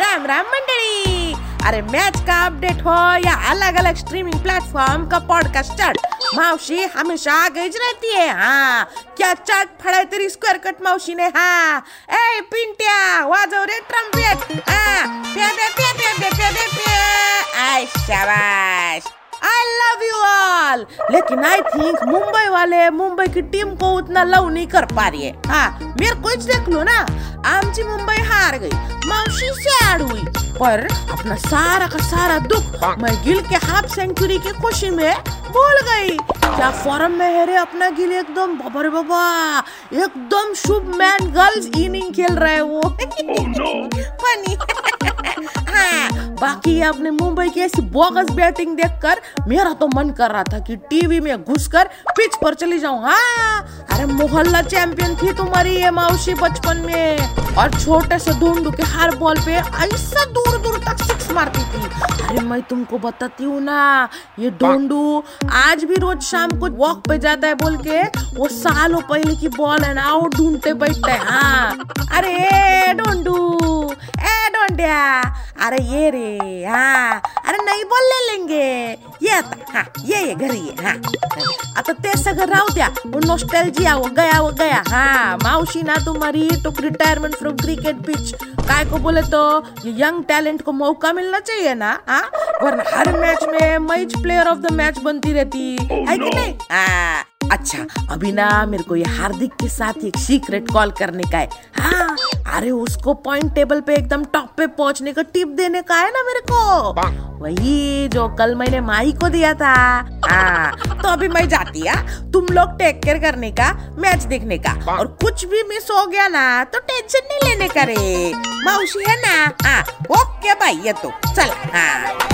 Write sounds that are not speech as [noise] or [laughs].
राम राम मंडली अरे मैच का अपडेट हो या अलग अलग स्ट्रीमिंग प्लेटफॉर्म का पॉडकास्टर मावशी हमेशा आगेज रहती है हाँ क्या चाट फड़ा तेरी स्क्वायर कट मावशी ने हाँ. ए, पिंटिया वाजो रे ट्रम्पेट हाँ प्यादे प्यादे प्यादे प्यादे प्यादे आई शाबाश आई लव यू ऑल लेकिन आई थिंक मुंबई वाले मुंबई की टीम को उतना लव नहीं कर पा रही है। हाँ मेरे को देख लो ना। आमची मुंबई हार गई मावशी सैड हुई पर अपना सारा का सारा दुख मैं गिल के हाफ़ सेंचुरी की खुशी में भूल गई। क्या फॉर्म में है रे अपना गिल? एकदम बाबा रे बाबा एकदम शुभ मैन गर्ल्स इनिंग खेल रहे हैं। वो [laughs] फनी। हाँ बाकी ये अपने मुंबई की ऐसी बोगस बैटिंग देखकर मेरा तो मन कर रहा था कि टीवी में घुसकर पिच पर चली जाऊँ। हाँ अरे मोहल्ला चैंपियन थी तुम्हारी ये मावशी बचपन में। और छोटे से ढूंढू के हर बॉल पे ऐसा दूर दूर तक सिक्स मारती थी। अरे मैं तुमको बताती हूँ ना, ये ढूंढू, आज भी रोज शाम को वॉक पे जाता है बोल के, वो सालों पहले की बॉल है ना वो ढूंढते बैठते है। हाँ अरे ए ढूंढू अरे ये रे हाँ अरे नई बॉल ले लेंगे ये आता हाँ ये ये घरी ये हाँ आता ते सगळं राहू द्या वो नॉस्टॅल्जिया वो गया वो गया हाँ मावशी ना तुम्हारी तो रिटायरमेंट फ्रॉम क्रिकेट पिच काय को बोले तो ये यंग टैलेंट को मौका मिलना चाहिए ना हाँ वरना हर मैच में match player of the match बनती रहती है कि नहीं हाँ अच्छा अभी ना मेरे को ये हार्दिक के साथ एक सीक्रेट कॉल करने का है। हाँ अरे उसको पॉइंट टेबल पे एकदम टॉप पे पहुँचने का टिप देने का है ना मेरे को। वही जो कल मैंने माही को दिया था। हाँ तो अभी मैं जाती है तुम लोग टेक केयर करने का मैच देखने का। और कुछ भी मिस हो गया ना तो टेंशन नहीं लेने का रे। मावशी है ना? हाँ ओके भाई ये तो। चल हाँ।